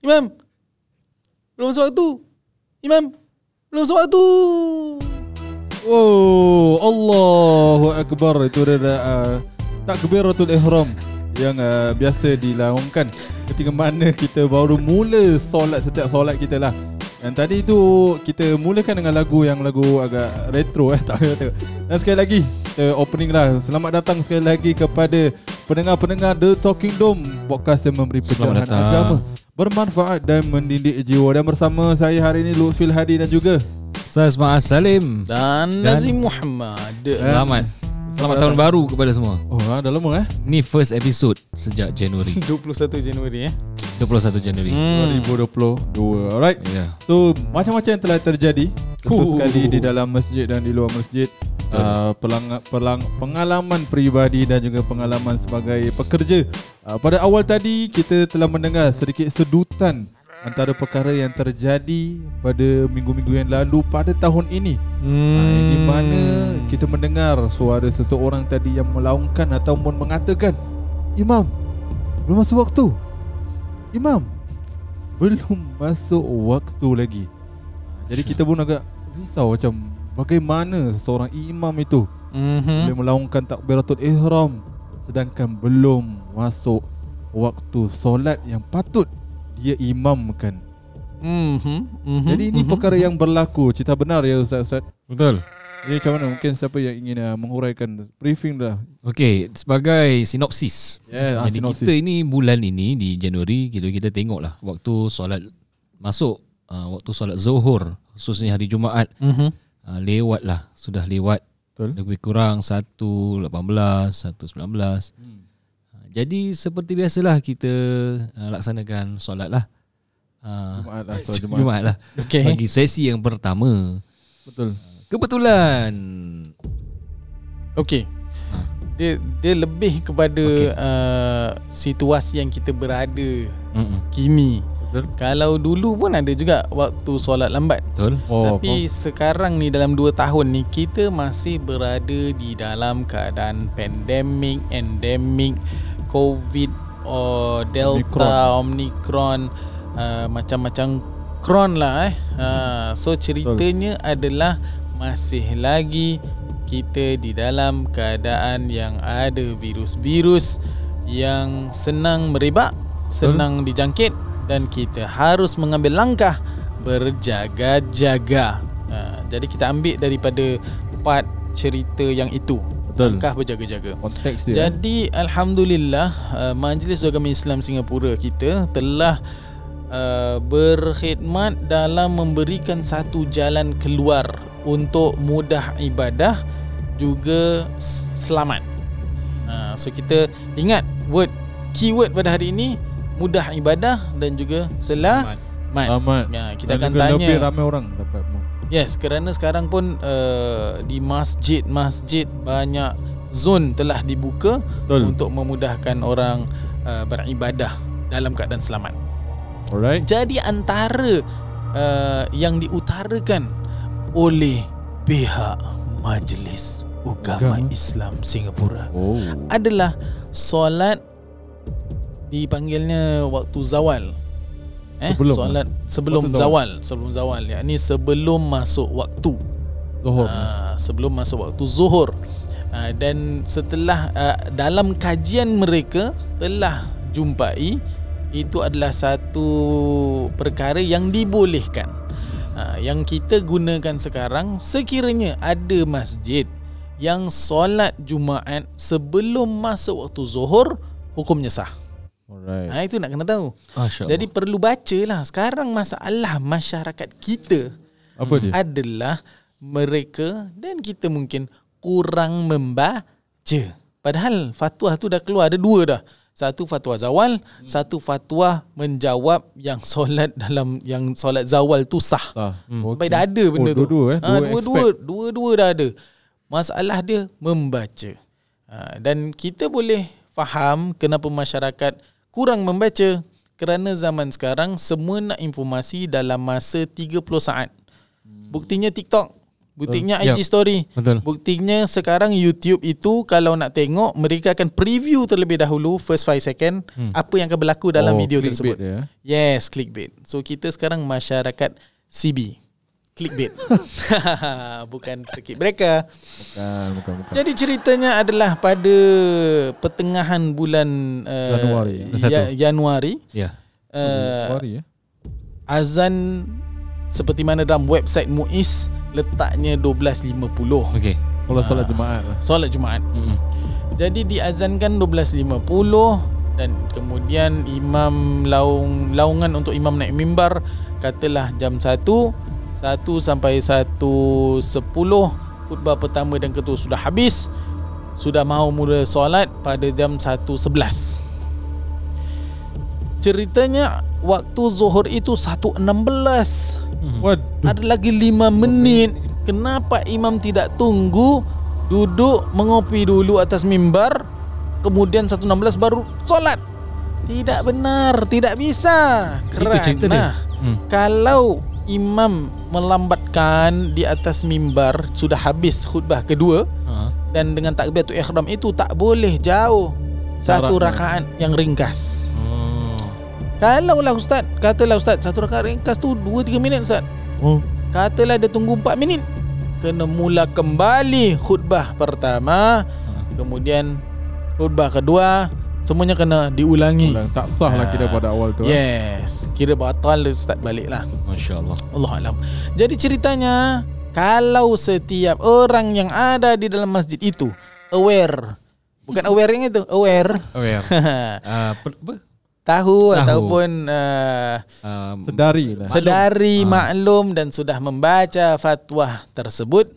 Imam Belum masuk waktu. Imam Belum masuk waktu. Oh, Allahu Akbar. Itu adalah uh, takbiratul ihram yang uh, biasa dilaungkan. Ketika mana kita baru mula solat setiap solat kita lah. Yang tadi tu kita mulakan dengan lagu yang lagu agak retro eh tak kata. Dan sekali lagi kita opening lah. Selamat datang sekali lagi kepada pendengar-pendengar The Talking Dome podcast yang memberi pencerahan agama bermanfaat dan mendidik jiwa. Dan bersama saya hari ini Lutfil Hadi dan juga Saya Ismail Salim Dan Dan- Nazim Muhammad Selamat Selamat tahun baru kepada semua Oh, ha, dah lama eh? Ni first episode sejak Januari 21 Januari eh 21 Januari. Hmm. 2022 Alright. Ya. So macam-macam yang telah terjadi. Tentu Huh. sekali di dalam masjid dan di luar masjid. Uh, pelang, pelang, Pengalaman peribadi dan juga pengalaman sebagai pekerja. Uh, Pada awal tadi kita telah mendengar sedikit sedutan Antara perkara yang terjadi pada minggu-minggu yang lalu pada tahun ini. Hmm. Di mana kita mendengar suara seseorang tadi yang melaungkan ataupun mengatakan Imam, belum masuk waktu Imam, belum masuk waktu lagi. Jadi kita pun agak risau macam Bagaimana seorang imam itu? Mm-hmm. boleh melaungkan takbiratul ihram Sedangkan belum masuk waktu solat yang patut dia imamkan. Mm-hmm. Mm-hmm. Jadi ini perkara yang berlaku. Cerita benar ya Ustaz-Ustaz Betul Jadi macam mana? Mungkin siapa yang ingin uh, menguraikan briefing dah Okay Sebagai sinopsis. Yeah, ah, Jadi sinopsis. kita ini bulan ini Di Januari Kita, kita tengok lah Waktu solat Masuk uh, Waktu solat Zuhur Khususnya hari Jumaat. Mm-hmm. uh, Lewat lah Sudah lewat. Betul. Lebih kurang 1.18 1.19 hmm. Uh, Jadi seperti biasalah Kita uh, Laksanakan solat lah uh, Jumaat lah solat Jumaat. Jumaat lah Okay Bagi sesi yang pertama. Betul Kebetulan Okay Ha. dia dia lebih kepada Okey. uh, situasi yang kita berada Mm-mm. kini. Betul Kalau dulu pun ada juga waktu solat lambat. Betul Oh, Tapi sekarang ni dalam 2 tahun ni kita masih berada di dalam keadaan pandemik, endemik, COVID, or Delta, Omicron, uh, macam-macam kron lah eh. Uh, so ceritanya adalah masih lagi kita di dalam keadaan yang ada virus-virus yang senang merebak, senang dijangkit dan kita harus mengambil langkah berjaga-jaga. Ha, jadi kita ambil daripada part cerita yang itu. Betul. Langkah berjaga-jaga. Konteks dia Jadi alhamdulillah uh, Majlis Agama Islam Singapura kita telah uh, berkhidmat dalam memberikan satu jalan keluar untuk mudah ibadah juga selamat. Uh, so kita ingat word keyword pada hari ini mudah ibadah dan juga selamat. Selamat Ya, kita Dan akan tanya Lebih ramai orang dapat Yes, kerana sekarang pun uh, di masjid-masjid banyak zon telah dibuka Betul untuk memudahkan orang uh, beribadah dalam keadaan selamat. Alright Jadi antara uh, yang diutarakan oleh pihak Majlis Ugama Agama. Islam Singapura Oh adalah solat dipanggilnya waktu zawal. Eh, Sebelum solat sebelum Waktu zawal, sebelum zawal. yakni sebelum masuk waktu. Zuhur Ah, sebelum masuk waktu zuhur. Ah, dan setelah ah, dalam kajian mereka telah jumpai itu adalah satu perkara yang dibolehkan. Ah, yang kita gunakan sekarang sekiranya ada masjid yang solat Jumaat sebelum masuk waktu zuhur hukumnya sah. Alright Ha, itu nak kena tahu. Jadi perlu baca lah. Sekarang masalah masyarakat kita Apa dia adalah mereka dan kita mungkin kurang membaca. Padahal fatwa tu dah keluar ada dua dah. Satu fatwa zawal, hmm. satu fatwa menjawab yang solat dalam yang solat zawal tu sah. Sah. Hmm. Sampai dah ada benda oh, tu. Dua-dua eh. Ha, Dua dua-dua, aspek. dua-dua dah ada. Masalah dia membaca. Ha, dan kita boleh faham kenapa masyarakat kurang membaca kerana zaman sekarang semua nak informasi dalam masa 30 saat. Buktinya TikTok, buktinya Uh, IG yep. story. Betul. Buktinya sekarang YouTube itu kalau nak tengok mereka akan preview terlebih dahulu first 5 second hmm. apa yang akan berlaku dalam Oh, video tersebut. dia, eh? Yes, clickbait. So kita sekarang masyarakat CB. Clickbait. Bukan circuit breaker. Bukan, bukan, bukan. Jadi ceritanya adalah pada pertengahan bulan uh, Januari. ya, Januari Ya. uh, Sorry eh. azan seperti mana dalam website MUIS letaknya 12.50. Okey. Kalau solat Jumaat lah. Solat Jumaat. Mm-mm. Jadi diazankan 12.50 dan kemudian imam laung laungan untuk imam naik mimbar katalah jam 1 1 sampai 1.10 khutbah pertama dan kedua sudah habis sudah mahu mula solat pada jam 1.11 ceritanya waktu zuhur itu 1.16 Waduh. ada lagi 5 minit kenapa imam tidak tunggu duduk mengopi dulu atas mimbar kemudian 1.16 baru solat tidak benar tidak bisa Itu cerita dia. kerana Hmm. kalau imam melambatkan di atas mimbar sudah habis khutbah kedua Ha. dan dengan takbiratul ihram itu tak boleh jauh satu rakaat yang ringkas. Kalau lah ustaz katalah ustaz satu rakaat ringkas tu 2 3 minit ustaz Oh. Katalah dia tunggu 4 minit Kena mula kembali khutbah pertama Kemudian khutbah kedua Semuanya kena diulangi Ulang. Tak sah lah kira pada awal tu. eh. Yes Kira batal start balik lah Masya Allah. Allah Alam Jadi ceritanya Kalau setiap orang yang ada di dalam masjid itu Aware Bukan aware yang itu Aware Aware. uh, apa? Tahu, Tahu. ataupun uh, Um, Sedari lah. sedari Ah. maklum dan sudah membaca fatwa tersebut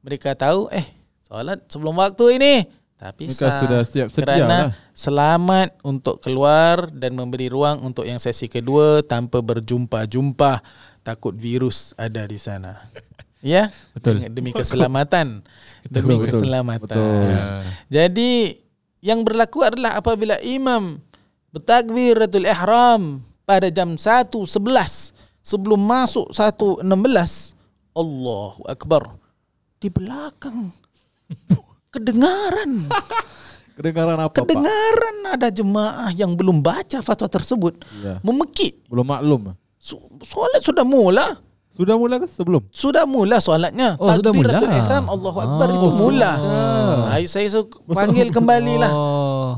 mereka tahu eh solat sebelum waktu ini tapi Mereka sah sudah siap sedia kerana lah. selamat untuk keluar dan memberi ruang untuk yang sesi kedua tanpa berjumpa-jumpa takut virus ada di sana ya Betul. demi, demi keselamatan demi betul, keselamatan betul. Ya. jadi yang berlaku adalah apabila imam bertakbiratul ihram pada jam 1.11 sebelum masuk 1.16 Allahu akbar di belakang kedengaran Kedengaran apa Pak? kedengaran ada jemaah yang belum baca fatwa tersebut Ya. memekik Belum maklum. So- solat sudah mula Sudah mula ke sebelum? sudah mula solatnya Oh, sudah takbiratul mula. ihram Allahu akbar Oh, itu mula sudah. Hai saya panggil kembali lah Oh.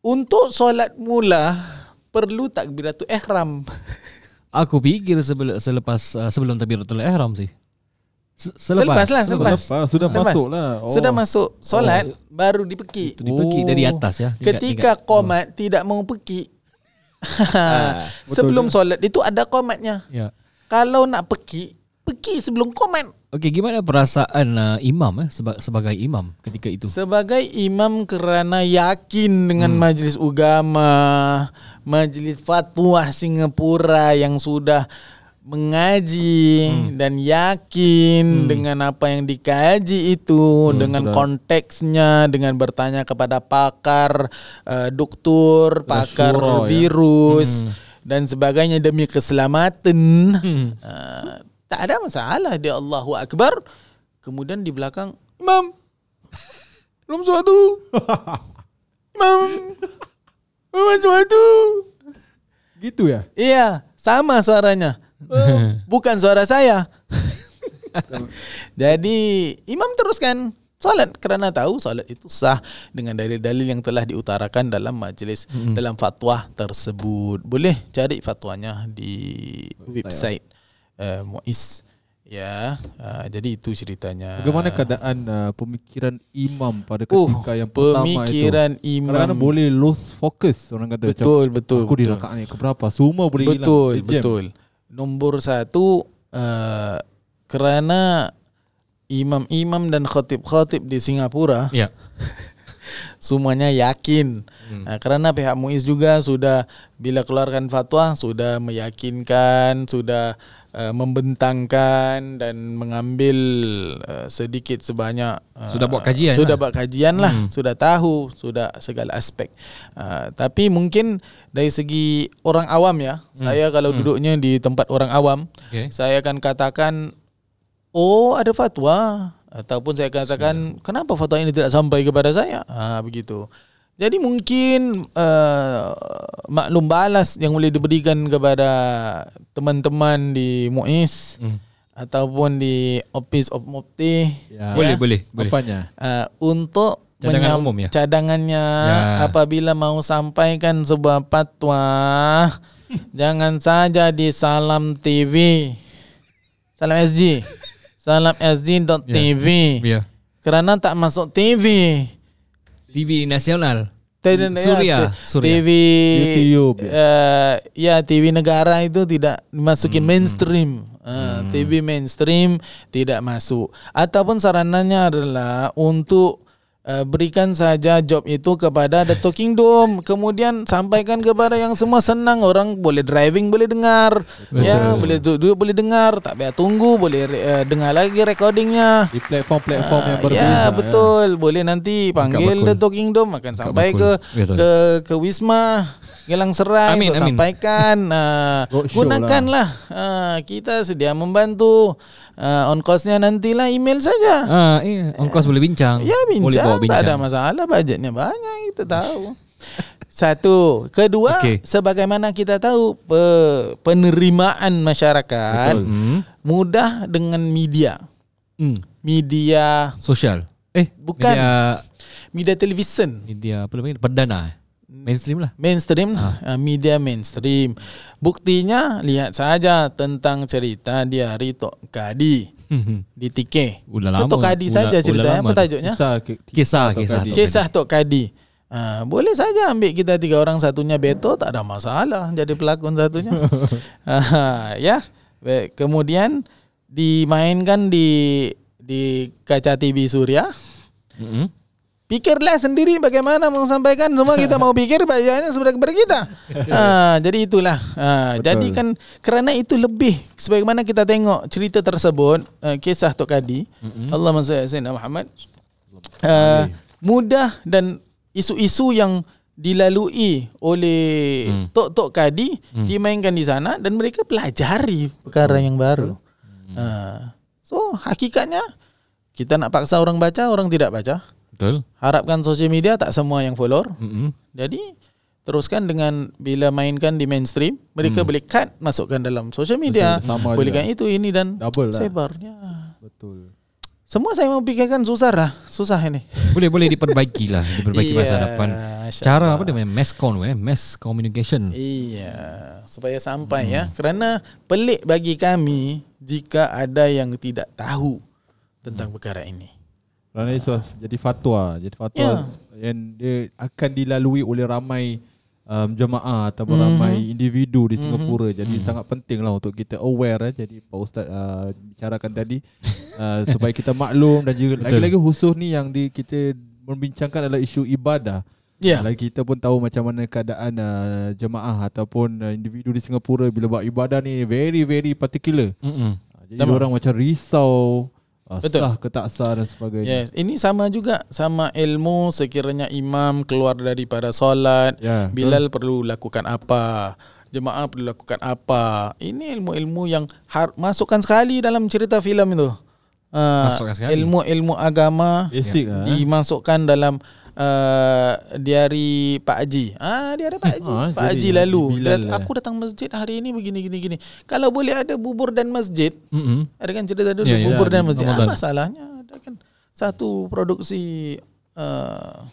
Untuk solat mula perlu takbiratul ihram. Aku fikir sebelum selepas uh, sebelum takbiratul ihram sih. Se- Selepas lah, Selepas. selepas. Sudah Selepas. masuk lah. Oh. Sudah masuk solat baru dipekik. Itu dipekik Oh. dari atas ya. Tingkat- Ketika tingkat. qomat tidak mau pekik. betul sebelum juga. solat itu ada qomatnya. Ya. Kalau nak pekik, pekik sebelum qomat. Okey, gimana perasaan uh, imam eh seba- sebagai imam ketika itu? Sebagai imam kerana yakin dengan Hmm. majlis agama, majlis fatwa Singapura yang sudah mengaji Hmm. dan yakin dengan apa yang dikaji itu dengan sudah. konteksnya dengan bertanya kepada pakar uh, doktor, pakar syura, ya. virus Hmm. dan sebagainya demi keselamatan. Uh, tak ada masalah dia Allahu Akbar. Kemudian di belakang Imam belum suatu. Imam belum suatu. Gitu ya? Iya, sama suaranya. Bukan suara saya. Jadi imam teruskan solat kerana tahu solat itu sah dengan dalil-dalil yang telah diutarakan dalam majlis Mm-mm. dalam fatwa tersebut. Boleh cari fatwanya di website uh, Muiz. Ya, uh, jadi itu ceritanya. Bagaimana keadaan uh, pemikiran imam pada Oh, ketika yang pertama itu? pemikiran imam Kadang-kadang boleh lose focus orang kata. Macam, betul betul Aku di betul. rakaat ni keberapa? Semua boleh hilang. Betul, Dia jam. betul. Nombor satu uh, kerana imam-imam dan khatib-khatib di Singapura Ya. semuanya yakin. Hmm. Uh, kerana pihak MUIS juga sudah bila keluarkan fatwa sudah meyakinkan, sudah uh, membentangkan dan mengambil uh, sedikit sebanyak uh, Sudah buat kajian sudah lah. buat kajian lah hmm. sudah tahu sudah segala aspek uh, tapi mungkin dari segi orang awam ya hmm. saya kalau hmm. duduknya di tempat orang awam Okay. saya akan katakan oh ada fatwa ataupun saya katakan kenapa fatwa ini tidak sampai kepada saya ha, begitu jadi mungkin uh, maklum balas yang boleh diberikan kepada teman-teman di MUIS Hmm. ataupun di Office of Mufti Ya. Boleh, boleh, boleh. Apanya? uh, untuk Cadangan menyam- umum ya? cadangannya Ya. apabila mau sampaikan sebuah fatwa jangan saja di Salam TV Salam SG Salam SG.tv Ya. kerana tak masuk TV TV nasional. Tidak- Suria, ya, Suria. TV YouTube, uh, ya TV negara itu tidak masukin Hmm, mainstream. Uh, TV mainstream tidak masuk. Ataupun sarananya adalah untuk uh, berikan saja job itu kepada The Talking Dome. Kemudian sampaikan kepada yang semua senang. Orang boleh driving boleh dengar. Ya, boleh duduk boleh dengar. Tak payah tunggu boleh uh, dengar lagi recordingnya. Di platform-platform yang Ah, berbeza. Ya betul Boleh nanti panggil. The Talking Dome Akan sampai ke bakul. Betul. ke ke Wisma Gelang Serai Amin, untuk amin. sampaikan uh, Gunakanlah uh, Kita sedia membantu uh, On costnya nantilah email saja Ah, eh, ongkos boleh bincang. Ya Boleh bawa bincang bincang. Tak ada masalah Budgetnya banyak Kita tahu Satu Kedua Okey. Sebagaimana kita tahu pe, Penerimaan masyarakat Betul. Hmm. Mudah dengan media Hmm. Media Sosial. Eh, Bukan. Media, Media television media apa namanya? Perdana. Mainstream lah. mainstream ah. media mainstream buktinya lihat saja tentang cerita di hari Tok Kadi di TK Udah lama. Tok Kadi saja ceritanya lama apa tajuknya Kisah, ki- Kisah, Tok kisah. Kadi. Tok kisah Tok Kadi Ah, boleh saja ambil kita tiga orang satunya Beto tak ada masalah jadi pelakon satunya Ah, ya Baik, kemudian dimainkan di di kaca TV Surya Mm-mm. Pikirlah sendiri bagaimana mau sampaikan semua kita mau pikir bacanya sebenarnya kepada kita. Ha, jadi itulah. Ha, Betul. jadi kan kerana itu lebih sebagaimana kita tengok cerita tersebut uh, kisah Tok Kadi. Mm-hmm. Allahumma salli ala sayyidina Muhammad. Uh, mudah dan isu-isu yang dilalui oleh Hmm. Tok-Tok Kadi dimainkan di sana dan mereka pelajari perkara yang baru. Ha. So hakikatnya kita nak paksa orang baca, orang tidak baca. Betul. Harapkan sosial media tak semua yang follower. Mm-mm. Jadi teruskan dengan bila mainkan di mainstream, mereka boleh cut masukkan dalam sosial media. Betul, sama Bolehkan juga. itu ini dan Double lah. sebarnya. Betul. Semua saya mau fikirkan susah lah. Susah ini. Boleh boleh diperbaiki lah, diperbaiki masa Iya, depan. Cara apa dia? Mass con eh, mass communication. Iya, supaya sampai ya. Kerana pelik bagi kami jika ada yang tidak tahu tentang perkara ini. Kerana itu jadi fatwa, jadi fatwa Ya. yang dia akan dilalui oleh ramai um, jemaah atau Mhm. ramai individu di Singapura. Jadi sangat penting lah untuk kita aware eh. Jadi Pak Ustaz uh, bicarakan tadi uh, supaya kita maklum dan juga lagi-lagi khusus ni yang di kita membincangkan adalah isu ibadah. Ya. Lagi kita pun tahu macam mana keadaan uh, jemaah ataupun uh, individu di Singapura bila buat ibadah ni very very particular. Mm-mm. Uh, jadi Tamam. orang macam risau Betul. sah ke tak sah dan sebagainya. Yes, ini sama juga sama ilmu sekiranya imam keluar daripada solat, Ya, Bilal perlu lakukan apa, jemaah perlu lakukan apa. Ini ilmu-ilmu yang har- masukkan sekali dalam cerita filem itu. Uh, Masukkan sekali. ilmu-ilmu agama Basic lah. eh. dimasukkan dalam uh, diari Pak Haji. Ah, diari Pak Haji. Ah, Pak Haji lalu. Bilal Dia, lah. aku datang masjid hari ini begini gini gini. Kalau boleh ada bubur dan masjid, Mm-mm. ada kan cerita dulu Ya, ya, bubur di dan masjid. Ramadan. Apa masalahnya? Ada kan satu produksi uh,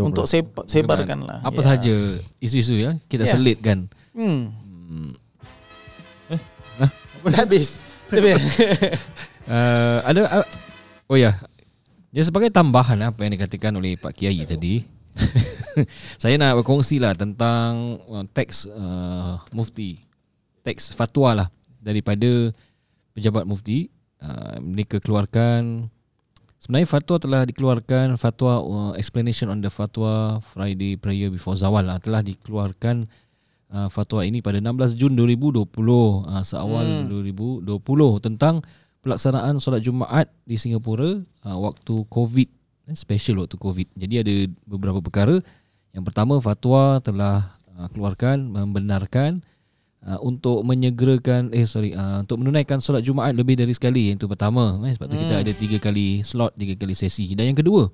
untuk sebarkan lah. Apa Ya. sahaja isu-isu ya kita Ya. selitkan. Hmm. Hmm. Dah habis. Habis. Uh, ada uh, oh ya. Dia sebagai tambahan apa yang dikatakan oleh Pak Kiai tadi. saya nak berkongsi lah tentang uh, teks uh, mufti. Teks fatwa lah daripada pejabat mufti. Uh, mereka keluarkan Sebenarnya fatwa telah dikeluarkan fatwa uh, explanation on the fatwa Friday prayer before zawal lah, telah dikeluarkan uh, fatwa ini pada 16 Jun 2020 uh, seawal hmm. 2020 tentang pelaksanaan solat Jumaat di Singapura uh, waktu COVID eh, special waktu COVID. Jadi ada beberapa perkara. Yang pertama fatwa telah uh, keluarkan membenarkan uh, untuk menyegerakan eh sorry uh, untuk menunaikan solat Jumaat lebih dari sekali. Yang itu pertama eh, sebab tu kita ada tiga kali slot tiga kali sesi. Dan yang kedua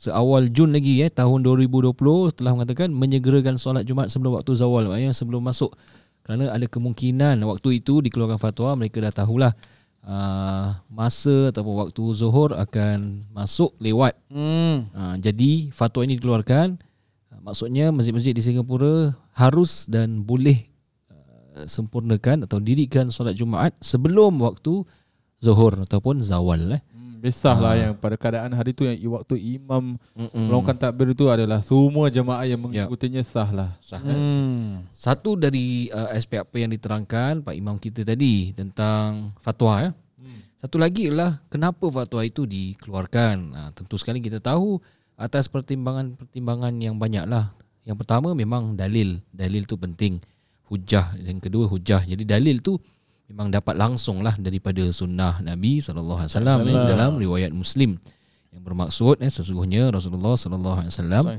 seawal Jun lagi eh tahun 2020 telah mengatakan menyegerakan solat Jumaat sebelum waktu zawal maknanya sebelum masuk. Kerana ada kemungkinan waktu itu dikeluarkan fatwa mereka dah tahulah uh, masa ataupun waktu zuhur akan masuk lewat Hmm. uh, jadi fatwa ini dikeluarkan uh, maksudnya masjid-masjid di Singapura harus dan boleh uh, sempurnakan atau dirikan solat Jumaat sebelum waktu zuhur ataupun zawal eh. Hmm, Biasalah Ah. yang pada keadaan hari tu yang i- waktu imam Mm-mm. melongkan takbir itu adalah semua jemaah yang Ya. mengikutinya sah lah. Sah. Hmm. Satu dari uh, aspek apa yang diterangkan Pak Imam kita tadi tentang fatwa ya. Satu lagi ialah kenapa fatwa itu dikeluarkan. Ha, tentu sekali kita tahu atas pertimbangan-pertimbangan yang banyak lah. Yang pertama memang dalil. Dalil tu penting. Hujah. Yang kedua hujah. Jadi dalil tu memang dapat langsung lah daripada sunnah Nabi SAW eh, dalam riwayat Muslim. Yang bermaksud eh, sesungguhnya Rasulullah SAW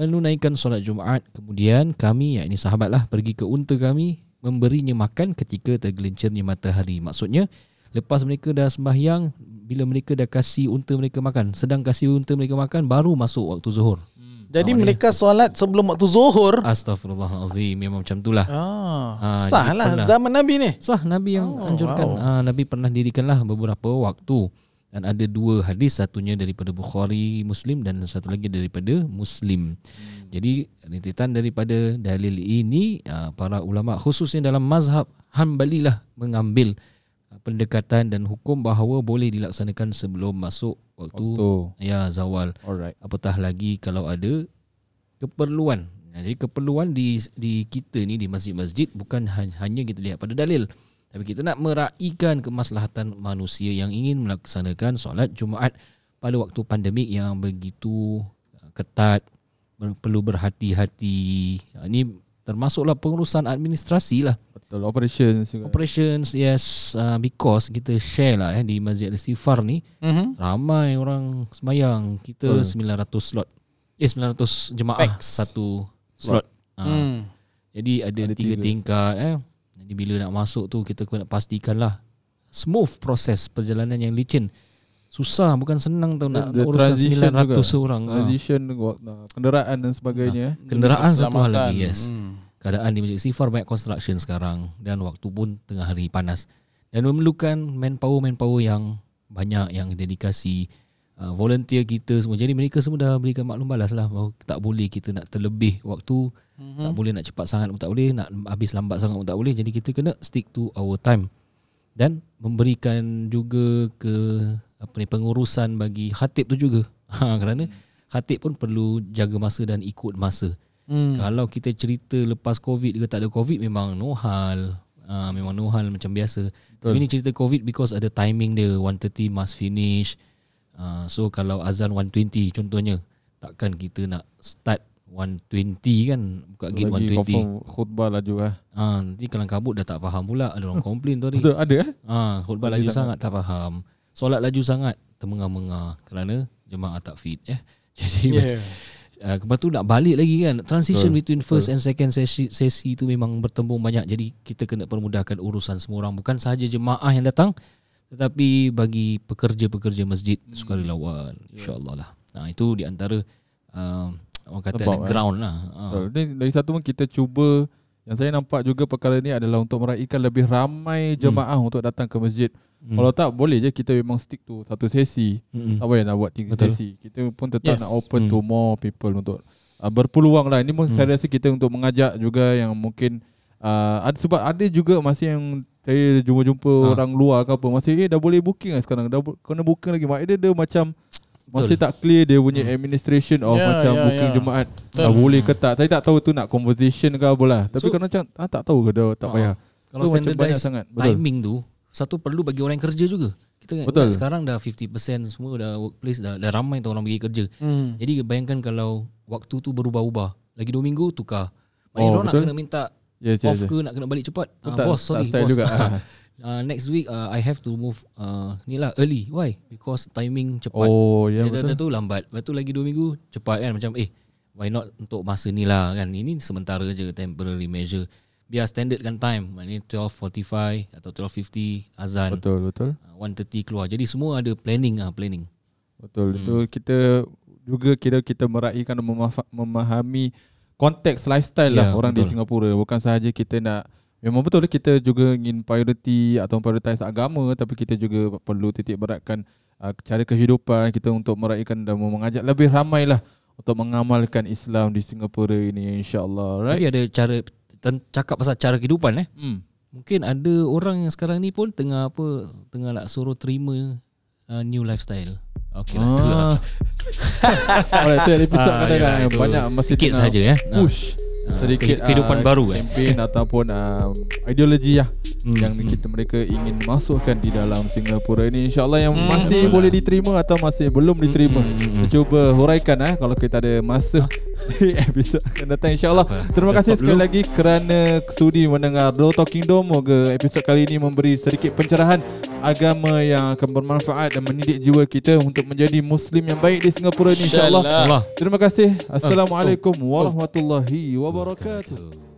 menunaikan solat Jumaat. Kemudian kami yakni sahabat lah pergi ke unta kami memberinya makan ketika tergelincirnya matahari. Maksudnya lepas mereka dah sembahyang bila mereka dah kasih unta mereka makan sedang kasih unta mereka makan baru masuk waktu zuhur Jadi ni. mereka solat sebelum waktu zuhur. astagfirullahalazim memang macam itulah Ah, Ah, sah lah pernah. zaman Nabi ni. sah Nabi yang Oh, anjurkan wow. ah, Nabi pernah dirikanlah beberapa waktu dan ada dua hadis satunya daripada Bukhari Muslim dan satu lagi daripada Muslim. Hmm. Jadi rintitan daripada dalil ini ah, para ulama khususnya dalam mazhab Hanbali lah mengambil ah, pendekatan dan hukum bahawa boleh dilaksanakan sebelum masuk waktu Waktu. ya zawal. Alright. Apatah lagi kalau ada keperluan. Jadi keperluan di di kita ni di masjid-masjid bukan ha- hanya kita lihat pada dalil. Tapi kita nak meraihkan kemaslahatan manusia yang ingin melaksanakan solat Jumaat pada waktu pandemik yang begitu uh, ketat, perlu berhati-hati. Ha, Ini termasuklah pengurusan administrasi lah. Betul. Operations juga. Operations, yes, uh, because kita share lah eh, di Masjid Al-Istighfar ni. Mhm. Ramai orang semayang. Kita Betul. 900 slot. Eh 900 jemaah Pax. satu slot. Ha. Hmm. Jadi ada, Ada tiga tiga. tingkat eh. Jadi bila nak masuk tu kita kena pastikan lah smooth proses perjalanan yang licin. Susah bukan senang tau nak The uruskan transition 900 juga. orang. Ha. Transition nah, kenderaan dan sebagainya. Kenderaan satu hal keselamatan. lagi yes. Hmm. Keadaan di Masjid Sifar banyak construction sekarang dan waktu pun tengah hari panas dan memerlukan manpower-manpower yang banyak yang dedikasi uh, volunteer kita semua. Jadi mereka semua dah berikan maklum balas lah bahawa tak boleh kita nak terlebih waktu, mm-hmm. tak boleh nak cepat sangat pun tak boleh, nak habis lambat sangat pun tak boleh. Jadi kita kena stick to our time dan memberikan juga ke apa ni pengurusan bagi khatib tu juga. Ha kerana khatib pun perlu jaga masa dan ikut masa. Hmm. Kalau kita cerita lepas COVID ke tak ada COVID memang no hal. Uh, memang no hal macam biasa. Tapi ni cerita COVID because ada timing dia 1.30 must finish. Uh, so kalau azan 1.20 contohnya takkan kita nak start 1.20 kan buka gate Lagi 1.20. confirm khutbah laju lah. Ah nanti kalau kabut dah tak faham pula ada orang komplain tu hari. Betul ada eh? Ah khutbah laju sangat tak faham. Solat laju sangat termengah-mengah kerana jemaah tak fit eh. Jadi Yeah. Uh, lepas tu nak balik lagi kan Transition Betul, between first and second sesi, sesi tu memang bertembung banyak Jadi kita kena permudahkan urusan semua orang Bukan sahaja jemaah yang datang Tetapi bagi pekerja-pekerja masjid Hmm. Sukarelawan InsyaAllah lah Nah itu di antara uh, Orang kata Sebab, eh. ground lah uh. Betul. Ni dari satu pun kita cuba yang saya nampak juga perkara ni adalah untuk meraihkan lebih ramai jemaah untuk datang ke masjid. Hmm. Kalau tak boleh je kita memang stick to satu sesi. Mm-mm. Tak payah nak buat tiga Betul. sesi. Kita pun tetap Yes. nak open Hmm. to more people untuk uh, berpeluang lah. Ini pun Hmm. saya rasa kita untuk mengajak juga yang mungkin uh, ada sebab ada juga masih yang saya jumpa-jumpa Ah. orang luar ke apa masih eh dah boleh booking lah sekarang dah bu- kena booking lagi mak dia dia macam masih tak clear dia punya administration of Ya, macam ya, booking ya. jemaat Betul. dah boleh ke tak saya tak tahu tu nak conversation ke apa lah tapi So- kalau macam ah, tak tahu ke dah tak Ah. payah Kalau So, macam banyak standardized sangat. Betul. timing tu Satu perlu bagi orang yang kerja juga Kita Betul. Betul. sekarang dah 50% semua dah workplace dah, dah ramai tu orang pergi kerja. Hmm. Jadi bayangkan kalau waktu tu berubah-ubah. Lagi 2 minggu tukar. Oh, Maknanya oh, nak betul. kena minta Yes, off yes, yes. ke nak kena balik cepat. Oh, Uh, tak- tak sorry style boss. juga. uh, next week uh, I have to move uh, ni lah early. Why? Because timing cepat. Oh, ya Dia betul. tu lambat. Lepas tu lagi 2 minggu cepat kan macam eh why not untuk masa ni lah kan. Ini sementara je temporary measure. Biar standardkan time. Maknanya 12.45 atau 12.50 azan. Betul, betul. Uh, 1.30 keluar. Jadi semua ada planning ah planning. Betul. Hmm. Itu kita juga kira kita meraihkan memahami konteks lifestyle Ya, lah orang di betul. Singapura. Bukan sahaja kita nak Memang betul kita juga ingin priority atau prioritize agama tapi kita juga perlu titik beratkan uh, cara kehidupan kita untuk meraihkan dan mengajak lebih ramai lah untuk mengamalkan Islam di Singapura ini insyaAllah right? Jadi ada cara cakap pasal cara kehidupan eh. Hmm. Mungkin ada orang yang sekarang ni pun tengah apa tengah nak suruh terima uh, new lifestyle. Okey lah tu lah. Ah. Alright, tu episod Ah, kadang ya, banyak masih sikit saja eh. Ah. push Ah, sedikit kehi- kehidupan ah, baru, campaign ataupun uh, ideologi lah Hmm, yang hmm. kita mereka ingin masukkan di dalam Singapura ini insyaallah yang Hmm, masih betul boleh diterima atau masih belum diterima Hmm, hmm, hmm, kita hmm. cuba huraikan eh kalau kita ada masa episod akan datang insyaallah terima kasih sekali dulu. lagi kerana sudi mendengar Do Talking Dome moga episod kali ini memberi sedikit pencerahan agama yang akan bermanfaat dan mendidik jiwa kita untuk menjadi muslim yang baik di Singapura ini insyaallah InsyaAllah. Allah. Terima kasih. Assalamualaikum warahmatullahi. Wabarakatuh.